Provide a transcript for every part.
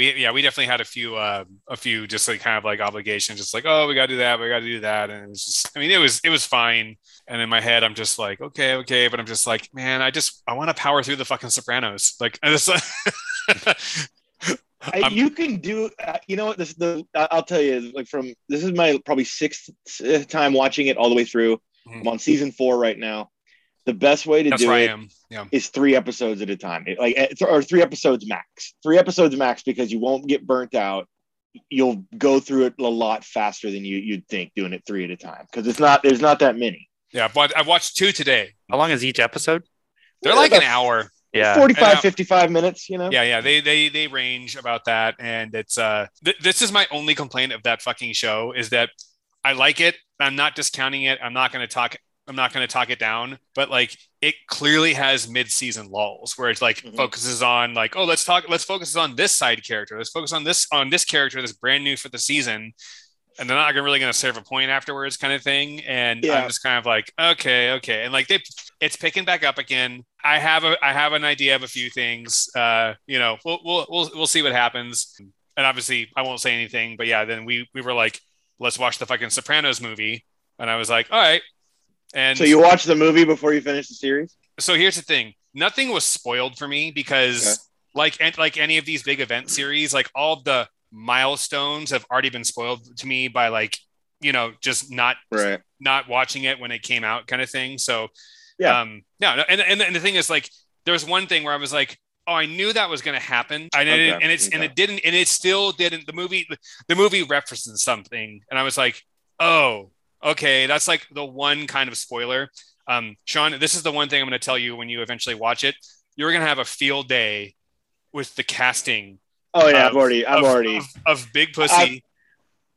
we yeah we definitely had a few uh, a few just like kind of like obligations, just like oh we got to do that, we got to do that, and it was just I mean it was it was fine. And in my head, I'm just like okay okay, but I'm just like man, I just I want to power through the fucking Sopranos. Like just, I, you can do. Uh, you know what? This the I'll tell you. Like from this is my probably sixth time watching it all the way through. Mm-hmm. I'm on season four right now. The best way to That's do it yeah. is three episodes at a time. It, like or three episodes max. Three episodes max because you won't get burnt out. You'll go through it a lot faster than you you'd think doing it three at a time because it's not there's not that many. Yeah, but I watched two today. How long is each episode? They're like an hour yeah 45 55 minutes you know yeah yeah they they they range about that and it's uh th- this is my only complaint of that fucking show is that i like it i'm not discounting it i'm not going to talk i'm not going to talk it down but like it clearly has mid-season lulls where it's like mm-hmm. focuses on like oh let's talk let's focus on this side character. Let's focus on this on this character that's brand new for the season. And they're not really going to serve a point afterwards kind of thing. And yeah. i'm just kind of like okay okay. And like they it's picking back up again. I have a i have an idea of a few things. Uh you know we'll we'll we'll, we'll see what happens. And obviously i won't say anything but yeah then we we were like let's watch the fucking sopranos movie. And i was like all right and so you watched the movie before you finished the series so here's the thing nothing was spoiled for me because okay. like like any of these big event series like all the milestones have already been spoiled to me by like you know just not right. not watching it when it came out kind of thing so yeah um no, no and, and, and the thing is like there was one thing where i was like oh i knew that was going to happen I, okay. and it's okay. and it didn't and it still didn't the movie the movie references something and i was like oh okay that's like the one kind of spoiler. Um sean this is the one thing i'm going to tell you when you eventually watch it. You're going to have a field day with the casting Oh yeah, of, I've already, I've of, already. of, of Big Pussy,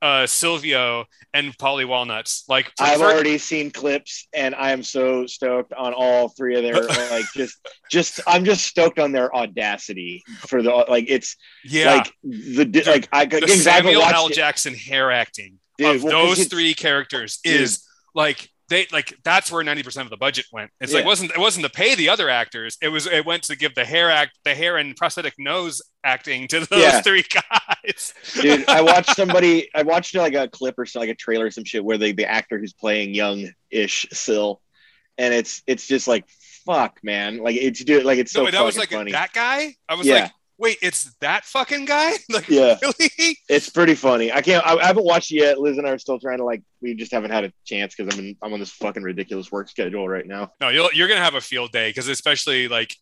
uh, Silvio, and Paulie Walnuts. Like I've for... already seen clips, and I am so stoked on all three of their like just, just I'm just stoked on their audacity for the like it's yeah. like the like I the Samuel L. Jackson hair acting Dude, of well, those three characters is like they like that's where 90% of the budget went. It's yeah. like wasn't it wasn't to pay the other actors. It was it went to give the hair act the hair and prosthetic nose acting to those yeah. three guys. Dude, I watched somebody I watched like a clip or like a trailer or some shit where they the actor who's playing young ish sill and it's it's just like fuck man. Like it's dude like it's so no, that was like funny. that guy. I was yeah. like wait, it's that fucking guy? Like, yeah, really? It's pretty funny. I can't. I, I, haven't watched it yet. Liz and I are still trying to like. We just haven't had a chance because I'm in, I'm on this fucking ridiculous work schedule right now. No, you're you're gonna have a field day because especially like,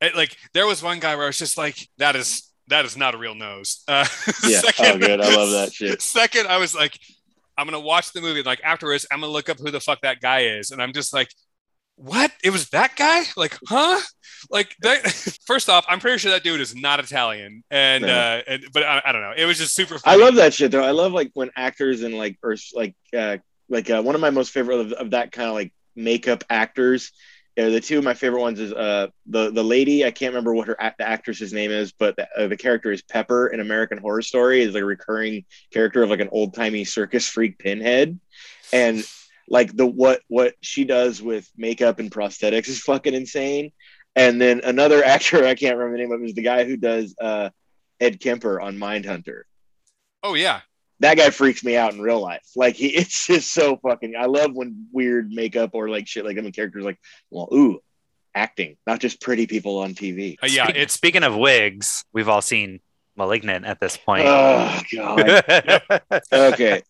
it, like there was one guy where I was just like, that is that is not a real nose. Uh, yeah. Second, oh, good. I love that shit. Second, I was like, I'm gonna watch the movie. Like afterwards, I'm gonna look up who the fuck that guy is, and I'm just like, what? It was that guy? Like, huh? Like that. First off, I'm pretty sure that dude is not Italian, and uh, and but I, I, don't know. It was just super. Funny. I love that shit though. I love like when actors and like or like uh like uh, one of my most favorite of, of that kind of like makeup actors. Uh, the two of my favorite ones is uh the the lady I can't remember what her the actress's name is, but the, uh, the character is Pepper in American Horror Story is like a recurring character of like an old timey circus freak pinhead, and like the what what she does with makeup and prosthetics is fucking insane. And then another actor I can't remember the name of is the guy who does uh, Ed Kemper on Mindhunter. Oh yeah, that guy freaks me out in real life. Like he, it's just so fucking. I love when weird makeup or like shit like I mean characters like, well, ooh, acting, not just pretty people on TV. Uh, yeah, it's speaking of wigs, we've all seen Malignant at this point. Oh god. okay.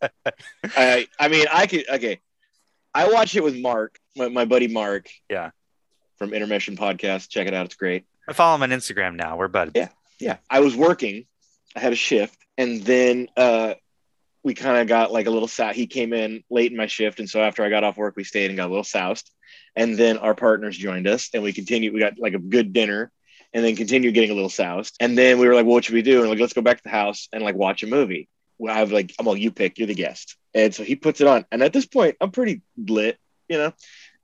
I I mean I could okay. I watched it with Mark, my, my buddy Mark. Yeah. From Intermission Podcast. Check it out. It's great. I follow him on Instagram now. We're buddies. Yeah. Yeah. I was working. I had a shift. And then uh, we kind of got like a little sou- He came in late in my shift. And so after I got off work, we stayed and got a little soused. And then our partners joined us and we continued. We got like a good dinner and then continued getting a little soused. And then we were like, well, what should we do? And like, let's go back to the house and like watch a movie. Well, I have like, I'm like, you pick, you're the guest. And so he puts it on. And at this point, I'm pretty lit, you know?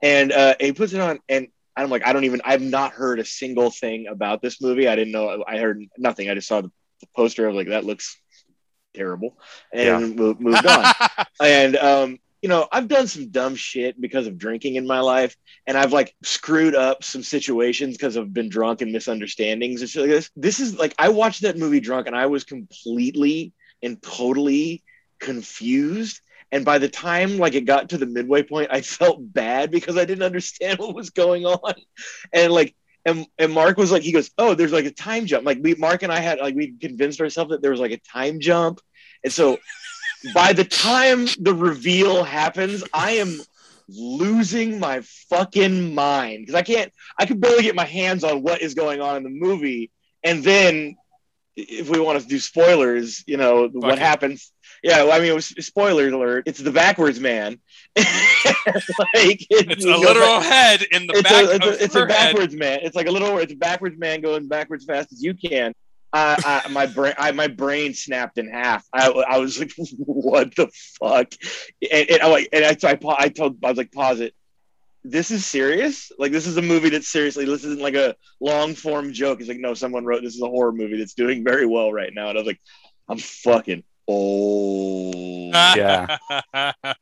And uh, he puts it on. And I'm like, I don't even, I've not heard a single thing about this movie. I didn't know, I heard nothing. I just saw the, the poster. I was like, that looks terrible. And yeah. moved on. and um, you know, I've done some dumb shit because of drinking in my life, and I've like screwed up some situations because I've been drunk and misunderstandings and shit like this. This is like I watched that movie drunk, and I was completely and totally confused. And by the time like it got to the midway point, I felt bad because I didn't understand what was going on, and like and and Mark was like, he goes, oh, there's like a time jump. Like we, Mark and I had like we convinced ourselves that there was like a time jump, and so by the time the reveal happens, I am losing my fucking mind because I can't, I can barely get my hands on what is going on in the movie, and then if we want to do spoilers, you know Fuck what it. happens. Yeah, well, I mean, it was spoilers alert. It's the backwards man. like, it- It's a literal back- head in the it's back a, it's, a, it's a backwards man. It's like a little. It's a backwards man going backwards fast as you can. I, I, my brain, I, my brain snapped in half. I, I was like, "What the fuck?" And, and I like, and I, so I, I told, I was like, "Pause it. This is serious. Like, this is a movie that's seriously. This isn't like a long form joke. He's like, no, someone wrote this is a horror movie that's doing very well right now. And I was like, I'm fucking old. Yeah.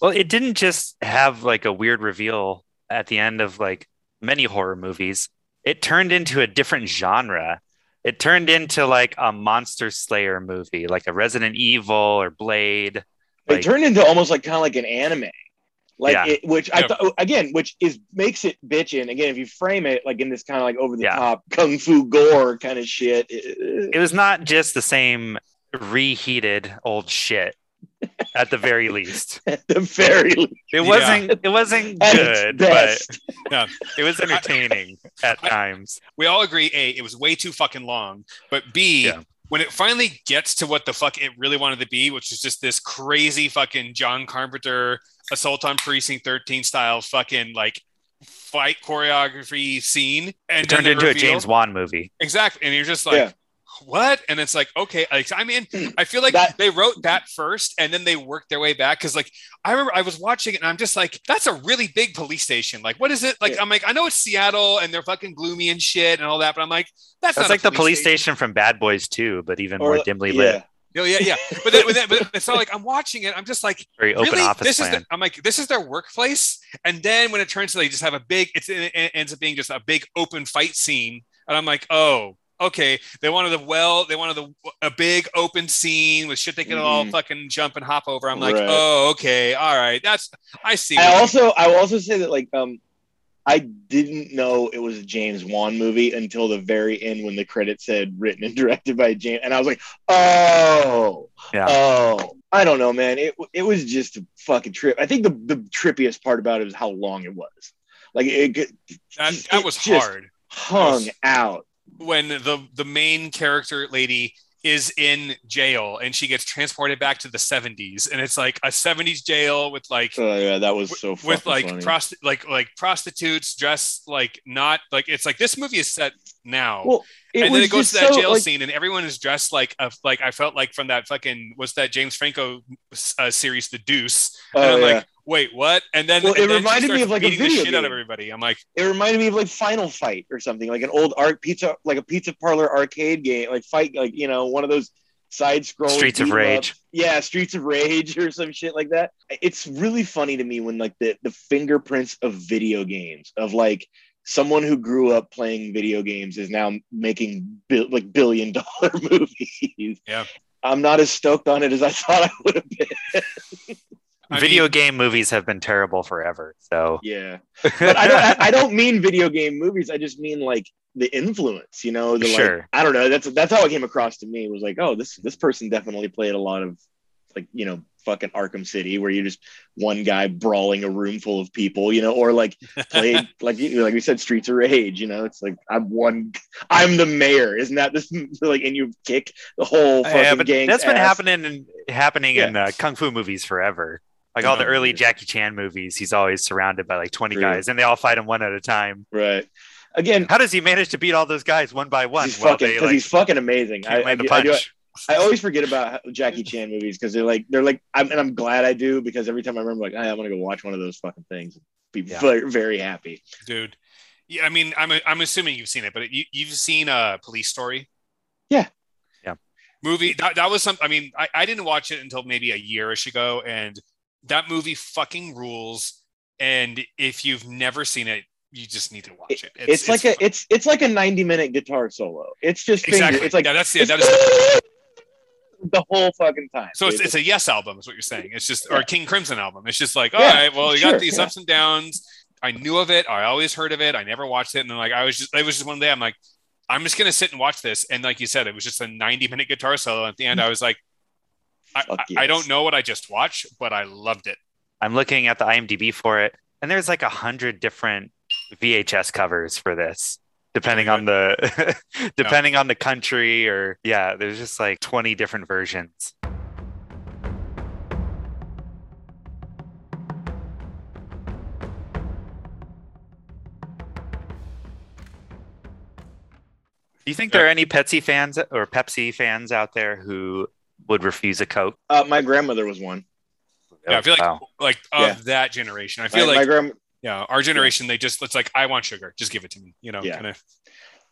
Well, it didn't just have like a weird reveal at the end of like many horror movies. It turned into a different genre. It turned into like a monster slayer movie, like a Resident Evil or Blade. it Like, turned into almost like kind of like an anime like Yeah. it, which i Yeah. thought again which is makes it bitchin again if you frame it like in this kind of like over the Yeah. top kung fu gore kind of shit it- it was not just the same reheated old shit at the very least. at the very least It wasn't it wasn't good, but best. it was entertaining at times. we all agree a it was way too fucking long but b Yeah. when it finally gets to what the fuck it really wanted to be which is just this crazy fucking john carpenter assault on precinct 13 style fucking like fight choreography scene and It turned then the into a James Wan movie. exactly and you're just like Yeah. what and it's like okay like i mean hmm. i feel like That- they wrote that first and then they worked their way back because like i remember i was watching it and i'm just like that's a really big police station like what is it like Yeah. i'm like i know it's seattle and they're fucking gloomy and shit and all that but i'm like that's, That's not like a the police station from Bad Boys too, but even Or- more dimly lit. Yeah No, yeah, yeah. But then, but then but it's not like I'm watching it. I'm just like, Very open really? office This is the, I'm like, this is their workplace. And then when it turns to they just have a big, it's, it it ends up being just a big open fight scene. And I'm like, oh, okay. They wanted a well, they wanted a, a big open scene with shit they could all Mhm. fucking jump and hop over. I'm like, Right. oh, okay, all right. That's I see. I also I will also say that like um I didn't know it was a James Wan movie until the very end when the credit said written and directed by James and I was like, "Oh. Yeah. Oh. I don't know, man. It it was just a fucking trip. I think the the trippiest part about it was how long it was. Like it, it that, that it was just- hard. hung Yes. out. when the the main character lady is in jail and she gets transported back to the 70s and it's like a 70s jail with like Oh yeah, that was so with like funny. prosti- like like prostitutes dressed like not like it's like this movie is set now Well, it and then it goes to that so, jail like, scene and everyone is dressed like a, like I felt like from that fucking what's that James Franco uh, series The Deuce Oh, and I'm yeah. like wait what and then, Well, and it then reminded me of, like, a beating the video shit out of everybody I'm like it reminded me of like Final Fight or something, like an old art pizza, like a pizza parlor arcade game, like fight, like you know, one of those side scrolling Streets of Rage. Yeah, Streets of Rage or some shit like that. It's really funny to me when like the the fingerprints of video games of like someone who grew up playing video games is now making bi- like billion dollar movies. Yeah. I'm not as stoked on it as I thought I would have been. I Video mean, game movies have been terrible forever. So Yeah. but I don't I, I don't mean video game movies. I just mean like the influence, you know, the like Sure. I don't know. That's that's how it came across to me. Was like, oh, this this person definitely played a lot of like, you know, fucking Arkham City where you're just one guy brawling a room full of people, you know, or like played like you like we said, Streets of Rage, you know, it's like I'm one I'm the mayor. Isn't that this like and you kick the whole fucking yeah, but gang? that's been happening in happening in Yeah. uh, kung fu movies forever. Like all the early. Jackie Chan movies, he's always surrounded by like 20 True. guys and they all fight him one at a time. Right. Again, How does he manage to beat all those guys one by one? he's fucking they, like, he's fucking amazing. I, can't I, land a do- I do- punch? I always forget about Jackie Chan movies because they're like they're like I'm, and I'm glad I do because every time I remember like hey, I'm gonna go watch one of those fucking things, be Yeah. very, very happy. dude yeah I mean I'm I'm assuming you've seen it but you, you've seen a police story Yeah. Yeah. movie that, that was some i mean I, I didn't watch it until maybe a yearish ago and that movie fucking rules. And if you've never seen it, you just need to watch it. It's, like a it's it's like a 90 minute guitar solo. It's just finger- exactly. It's like yeah, that's yeah, it's that is the whole fucking time. So it's, it's a yes album, is what you're saying. It's just or a King Crimson album. It's just like, all Yeah, right, well, you sure, got these yeah. ups and downs. I knew of it. I always heard of it. I never watched it. And then like I was just it was just one day I'm like, I'm just gonna sit and watch this. And like you said, it was just a 90 minute guitar solo. At the end, I was like, I, Fuck I, I don't know what I just watched, but I loved it. I'm looking at the IMDb for it, and there's like a hundred different VHS covers for this, depending on the depending on the country or yeah, there's just like 20 different versions. Do you think there are any Pepsi fans or Pepsi fans out there who would refuse a Coke? uh, my grandmother was one. Yeah, I feel like Wow. like of Yeah. that generation. I feel my like grand yeah, our generation they just it's like I want sugar, just give it to me. You know, Yeah. kind of.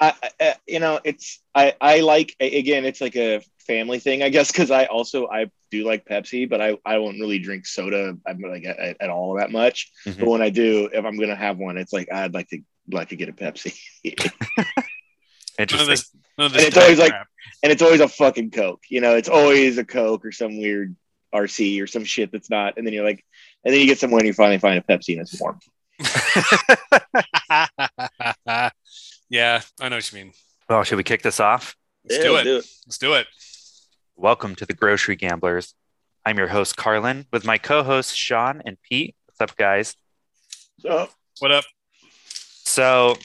I, I, you know, it's I I like again, it's like a family thing, I guess, because I also I do like Pepsi, but I I won't really drink soda I'm like at, at all that much. Mhm. But when I do, if I'm gonna have one, it's like I'd like to like to get a Pepsi, None of this, none of And it's always like- and it's always a fucking Coke. You know, it's always a Coke or some weird RC or some shit that's not. And then you're like, and then you get somewhere and you finally find a Pepsi and it's warm. yeah, I know what you mean. Well, should we kick this off? Let's do it. Let's do it. Welcome to the Grocery Gamblers. I'm your host, Carlin, with my co hosts, Sean and Pete. What's up, guys? So What up? So,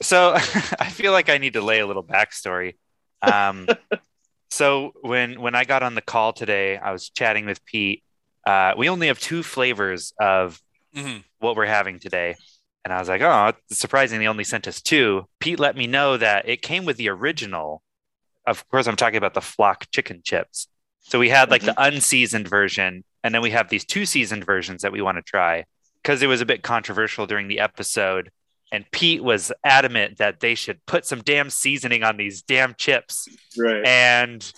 so I feel like I need to lay a little backstory. Um, so when when I got on the call today, I was chatting with Pete. Uh, we only have two flavors of Mhm. what we're having today. And I was like, oh, it's surprising they only sent us two. Pete let me know that it came with the original. Of course, I'm talking about the flock chicken chips. So we had like the unseasoned version, and then we have these two seasoned versions that we want to try because it was a bit controversial during the episode. And Pete was adamant that they should put some damn seasoning on these damn chips. right. And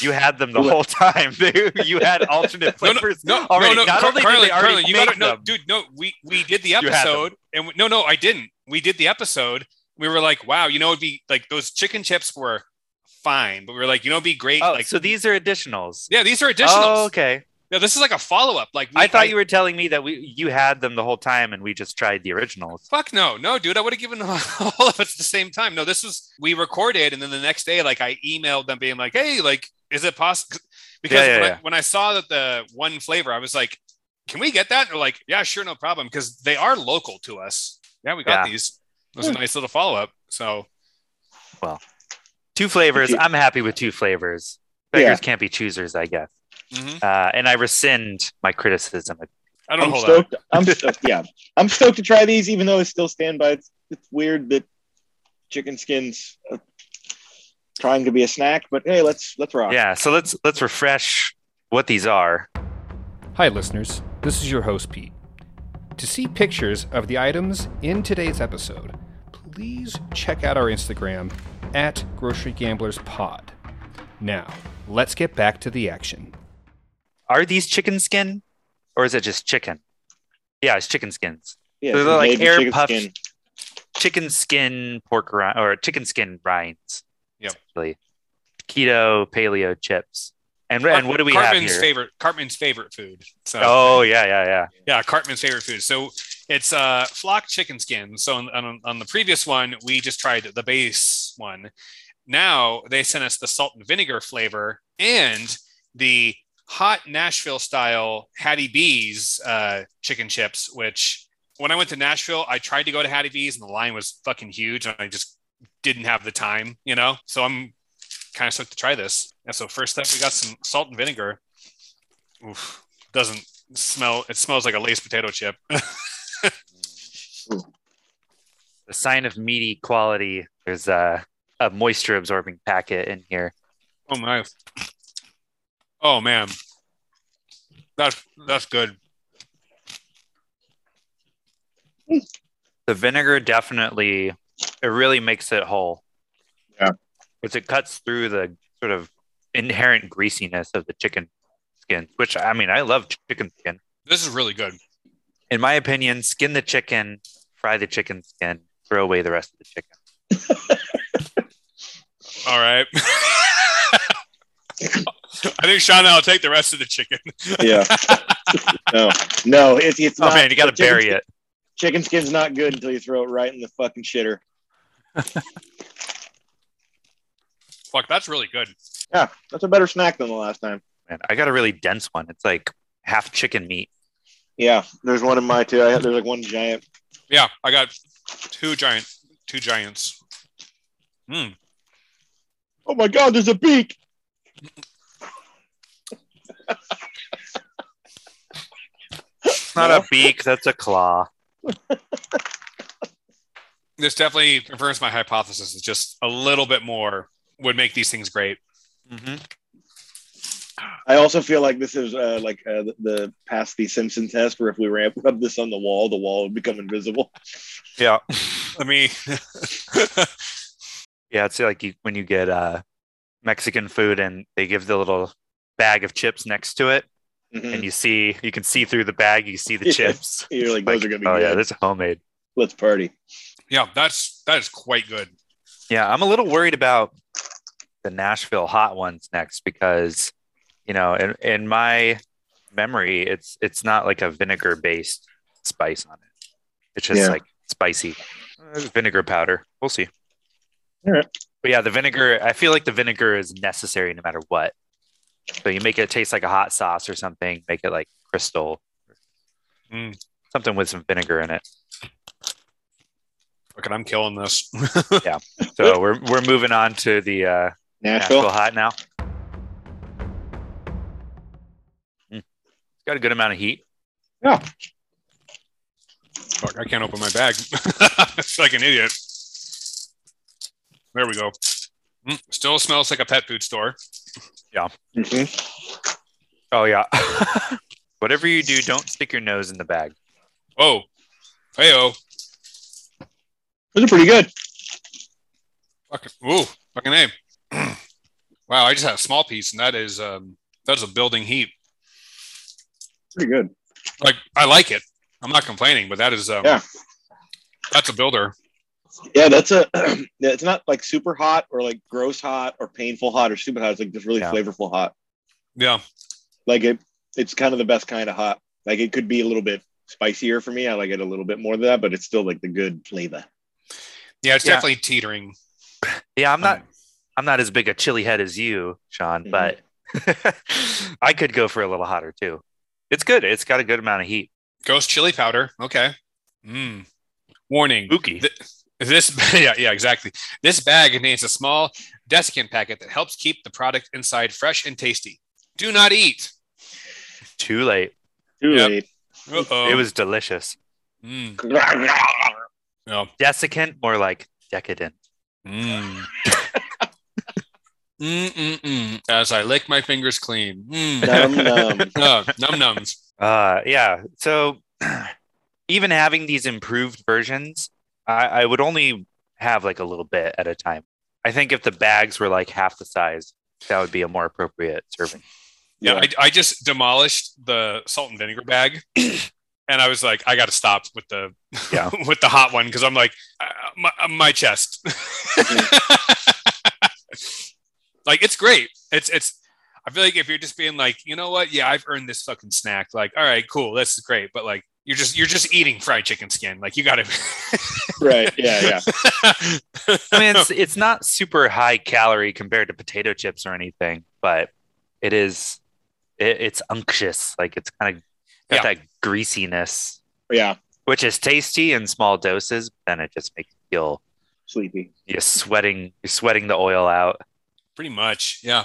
you had them the whole time. you had alternate No, no, flavors no, already. no, no, Not Car- only did Carlin, they already Carlin, you gotta no, dude. No, we we did the episode, and we, no, no, I didn't. We did the episode. We were like, wow, you know, it'd be like those chicken chips were fine, but we were like, you know, it'd be great. Oh, like, so these are additionals. yeah, these are additionals. Oh, okay. Yeah, this is like a follow up. Like, we, I thought you were telling me that we you had them the whole time and we just tried the originals. Fuck no, no, dude. I would have given all of us at the same time. No, this was we recorded, and then the next day, like I emailed them, being like, "Hey, like, is it possible?" Because Yeah, yeah, when, yeah. I, when I saw that the one flavor, I was like, "Can we get that?" And they're like, "Yeah, sure, no problem," because they are local to us. Yeah, we got Yeah. these. It was a hmm. nice little follow up. So well, Two flavors. I'm happy with two flavors. Beggars Yeah. can't be choosers, I guess. Mhm. Uh, and I rescind my criticism. I don't I'm hold stoked. I'm stoked. Yeah, I'm stoked to try these, even though I still stand by. It's, it's weird that chicken skins uh, trying to be a snack, but hey, let's let's rock. Yeah. So let's let's refresh what these are. Hi, listeners. This is your host, Pete. To see pictures of the items in today's episode, please check out our Instagram at Grocery Gamblers Pod. Now, let's get back to the action. Are these chicken skin, or is it just chicken? Yeah, it's chicken skins. yeah. They're like air chicken puffed skin. chicken skin pork rind or chicken skin rinds. Yep. essentially. Keto paleo chips. And up. and what do we have Cartman's here? favorite Cartman's favorite food. So Oh yeah, yeah, yeah. Yeah, Cartman's favorite food. So it's uh flock chicken skin. So on, on, on the previous one, we just tried the base one. Now they sent us the salt and vinegar flavor and the hot Nashville style Hattie B's uh, chicken chips. Which when I went to Nashville, I tried to go to Hattie B's and the line was fucking huge, and I just didn't have the time, you know. So I'm kind of stoked to try this. And so first up, we got some salt and vinegar. Oof, doesn't smell. It smells like a Lay's potato chip. The sign of meaty quality. There's a a moisture absorbing packet in here. oh my. Oh man, that's hmm. that's good. The vinegar definitely it really makes it whole. Yeah. Because it cuts through the sort of inherent greasiness of the chicken skin, which I mean I love chicken skin. This is really good. In my opinion, skin the chicken, fry the chicken skin, throw away the rest of the chicken. All right. I think Sean and I'll take the rest of the chicken. Yeah. no, no, it's it's Oh not. man, you got to chicken bury skin- it. Chicken skin's not good until you throw it right in the fucking shitter. Fuck, that's really good. Yeah, that's a better snack than the last time. Man, I got a really dense one. It's like half chicken meat. Yeah, there's one in my too. I have, there's like one giant. Yeah, I got two giant, two giants. Hmm. Oh my god, there's a beak. It's not a beak, that's a claw. This definitely confirms my hypothesis. It's just a little bit more would make these things great. Mm-hmm. I also feel like this is uh, like uh, the, the past the Simpson test, where if we ramp rub this on the wall, the wall would become invisible. Yeah. I mean, Yeah, it's like you, when you get uh, Mexican food and they give the little bag of chips next to it, Mhm. and you see you can see through the bag, you see the chips. You're like, those are gonna be oh good. yeah, this is homemade. Let's party. yeah, that's that is quite good. Yeah, I'm a little worried about the Nashville hot ones next because, you know, in, in my memory, it's it's not like a vinegar based spice on it. It's just Yeah. like spicy Uh, vinegar powder. We'll see. All right. But yeah, the vinegar. I feel like the vinegar is necessary no matter what. So you make it taste like a hot sauce or something. Make it like crystal, Mm. something with some vinegar in it. Fucking, I'm killing this. Yeah. So we're we're moving on to the uh, Nashville. Nashville hot now. Mm. It's got a good amount of heat. Yeah. Fuck, I can't open my bag. it's like an idiot. There we go. Mm, still smells like a pet food store. Mhm. Oh yeah. Whatever you do, don't stick your nose in the bag. Oh, hey oh, Those are pretty good. fucking ooh, fucking name. wow, I just had a small piece, and that is um, that's a building heat. Pretty good. Like I like it. I'm not complaining, but that is um, Yeah. that's a builder. Yeah, that's a. yeah, it's not like super hot or like gross hot or painful hot or super hot. It's like just really Yeah. flavorful hot. Yeah, Like it, it's kind of the best kind of hot. Like it could be a little bit spicier for me. I like it a little bit more than that, but it's still like the good flavor. yeah, it's Yeah. definitely teetering. Yeah, I'm not Um, I'm not as big a chili head as you, Sean, Mhm. but I could go for a little hotter too. It's good. It's got a good amount of heat. Ghost chili powder. Okay. Mm. Warning. Spooky. Th- this yeah yeah exactly. This bag contains a small desiccant packet that helps keep the product inside fresh and tasty. Do not eat. Too late. Too Yep. late. Uh-oh. It was delicious. Mm. No. Desiccant, more like decadent. Mm. Mm-mm-mm. As I lick my fingers clean. Mm. Num, num. Oh, num nums. Uh, yeah. So even having these improved versions, I, I would only have like a little bit at a time. I think if the bags were like half the size, that would be a more appropriate serving. Yeah, I, I just demolished the salt and vinegar bag, and I was like, I got to stop with the Yeah. with the hot one because I'm like, uh, my, uh, my chest. like it's great. It's it's. I feel like if you're just being like, you know what, yeah, I've earned this fucking snack. Like, all right, cool, this is great. But like, you're just you're just eating fried chicken skin. Like, you got to. right. Yeah, yeah. I mean, it's it's not super high calorie compared to potato chips or anything, but it is. It, it's unctuous. Like it's kind of got Yeah. that greasiness, Yeah. which is tasty in small doses. Then it just makes you feel Sleepy. you're sweating. You're sweating the oil out Pretty much, yeah.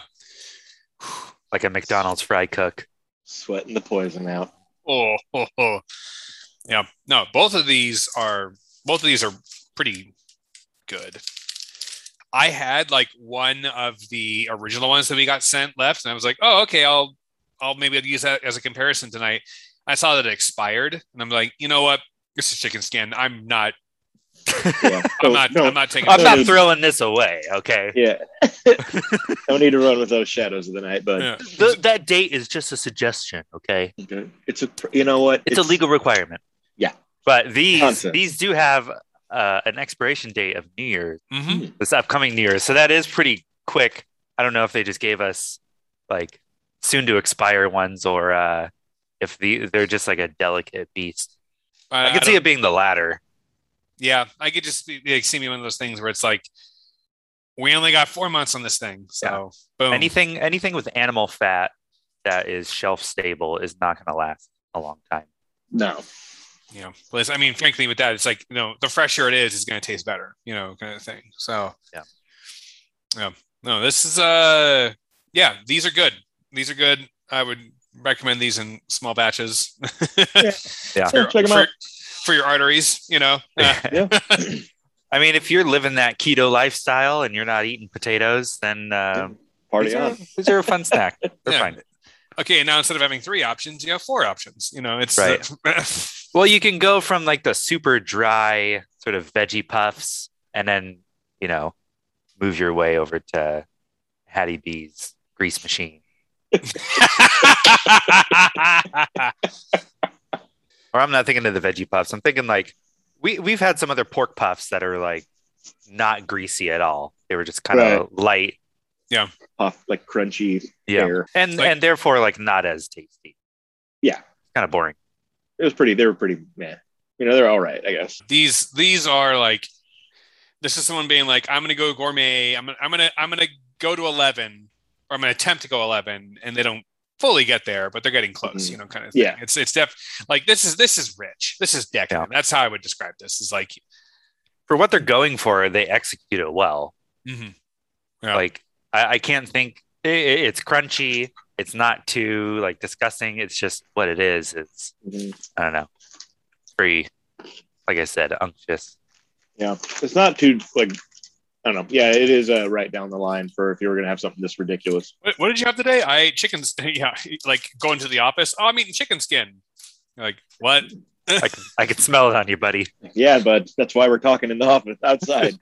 like a McDonald's fry cook. Sweating the poison out. Oh, oh, oh. yeah. No, both of these are both of these are pretty good. I had like one of the original ones that we got sent left, and I was like, oh, okay, I'll I'll maybe use that as a comparison tonight. I saw that it expired, and I'm like, you know what? This is chicken skin. I'm not Yeah. I'm not. no, I'm not taking. I'm not need. throwing this away. Okay. yeah. Don't need to run with those shadows of the night, but Yeah. Th- that date is just a suggestion. Okay. okay. it's a you know what? It's, a legal requirement. Yeah. But these Concept. these do have uh, an expiration date of New Year's, Mhm. this upcoming New Year's. So that is pretty quick. I don't know if they just gave us like soon to expire ones or uh, if the they're just like a delicate beast. I, I could see it being the latter. Yeah, I could just be, like, see me one of those things where it's like, we only got four months on this thing, so boom. Anything anything with animal fat that is shelf stable is not going to last a long time. No. you know, but I mean, frankly, with that, it's like you know, the fresher it is, it's going to taste better, you know, kind of thing. So Yeah. yeah, no, this is uh, yeah, these are good. These are good. I would recommend these in small batches. Yeah. Yeah. for, Check 'em for- out. for your arteries, you know. Uh, Yeah. I mean, if you're living that keto lifestyle and you're not eating potatoes, then um, Party these, are, on. these are a fun snack. They're Yeah. fine. okay, and now instead of having three options, you have four options. You know, it's Right. uh, Well, you can go from like the super dry sort of veggie puffs and then, you know, move your way over to Hattie B's grease machine. Or I'm not thinking of the veggie puffs. I'm thinking like we we've had some other pork puffs that are like not greasy at all. They were just kind of light. Yeah. Puff like crunchy Yeah. air. And Like- and therefore like not as tasty. Yeah. Kind of boring. It was pretty. They were pretty. meh. You know, they're all right, I guess. these these are like this is someone being like i'm gonna go gourmet i'm gonna i'm gonna i'm gonna go to 11 or i'm gonna attempt to go 11 and they don't fully get there but they're getting close Mhm. you know kind of thing. Yeah. it's it's def like this is this is rich this is decadent that's how i would describe this is like For what they're going for, they execute it well. mhm. Yeah. Like I, I can't think. i i- it's crunchy. It's not too like disgusting. It's just what it is. It's Mhm. I don't know. Very, like I said, unctuous. Yeah, it's not too like. I don't know. Yeah, it is uh, right down the line for if you were gonna have something this ridiculous. what, what did you have today i ate chicken yeah like going to the office oh i'm eating chicken skin You're like what I can, I can smell it on you, buddy. Yeah, but that's why we're talking in the office outside.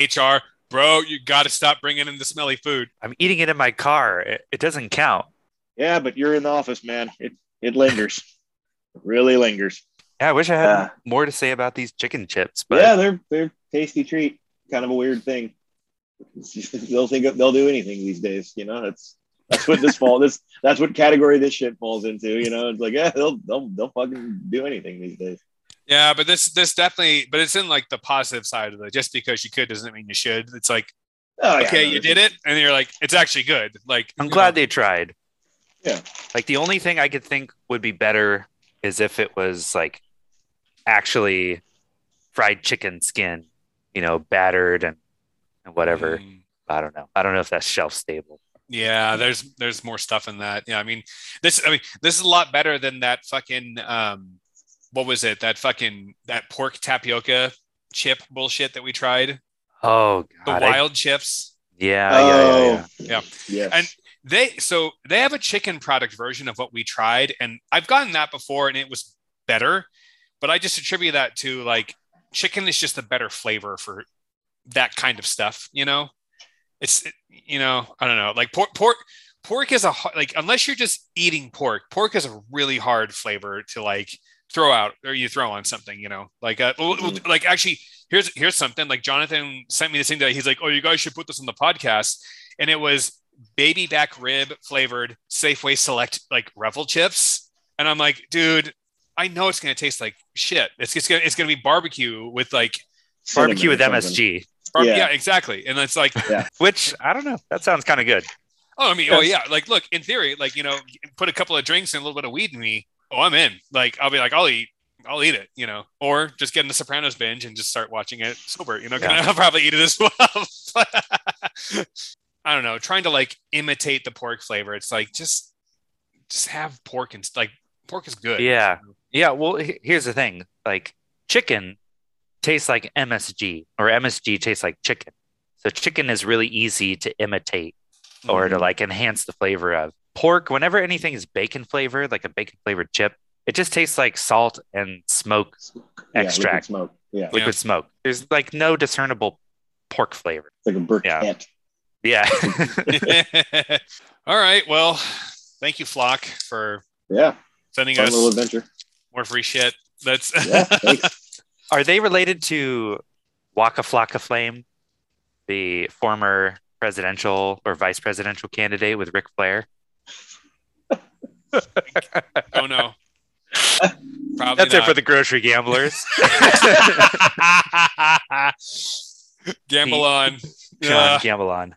hr bro you gotta stop bringing in the smelly food I'm eating it in my car. It, it doesn't count. yeah, but you're in the office, man. It it lingers. It really lingers. Yeah, I wish I had Yeah. more to say about these chicken chips, but yeah, they're they're tasty treat. Kind of a weird thing. They'll think of- they'll do anything these days. You know, that's that's what this fall this that's what category this shit falls into. You know, it's like yeah, they'll they'll they'll fucking do anything these days. Yeah, but this this definitely, but it's in like the positive side of it. Just because you could doesn't mean you should. It's like Oh, yeah, okay, no, you did it, and you're like, it's actually good. Like I'm glad know, they tried. Yeah. Like the only thing I could think would be better is if it was like actually fried chicken skin, you know, battered and, and whatever. Mm, I don't know. I don't know if that's shelf stable. yeah, there's there's more stuff in that. Yeah, I mean this. I mean this is a lot better than that fucking um, what was it? That fucking that pork tapioca chip bullshit that we tried. Oh The god. I- Wilde chips. yeah, yeah, yeah, yeah. Yeah. Yes. And- They so they have a chicken product version of what we tried, and I've gotten that before, and it was better. But I just attribute that to like chicken is just a better flavor for that kind of stuff. You know, it's you know I don't know like pork pork pork is a like unless you're just eating pork, pork is a really hard flavor to like throw out or you throw on something. You know, like uh, well, like actually here's here's something like Jonathan sent me this thing that he's like, oh, you guys should put this on the podcast, and it was baby back rib flavored Safeway Select like Revel chips, and I'm like, dude, I know it's gonna taste like shit. It's it's gonna it's gonna be barbecue with like Barbecue with Cinnamon or something. MSG, bar- yeah. Yeah. exactly, and it's like, which I don't know. That sounds kind of good. oh, I mean, oh yeah, like look, in theory, like you know, put a couple of drinks and a little bit of weed in me, oh, I'm in. Like I'll be like, I'll eat. I'll eat it, you know, or just get in the Sopranos binge and just start watching it sober, you know. Yeah. I'll probably eat it as well. I don't know, trying to like imitate the pork flavor. It's like just just have pork and like pork is good. Yeah. Yeah. Well, here's the thing like chicken tastes like MSG, or MSG tastes like chicken. So chicken is really easy to imitate or to Mhm. like enhance the flavor of. Pork, whenever anything is bacon flavored, like a bacon flavored chip, it just tastes like salt and smoke Yeah, liquid extract. smoke. Yeah. liquid Yeah. smoke. There's like no discernible pork flavor. It's like a briquette. Yeah. All right. Well, thank you, Flock, for Yeah. sending Fun us little adventure. More free shit. That's Yeah. Are they related to Waka Flocka Flame, the former presidential or vice presidential candidate with Ric Flair? oh no. Probably That's it for the grocery gamblers. Gamble on. John, Uh, gamble on.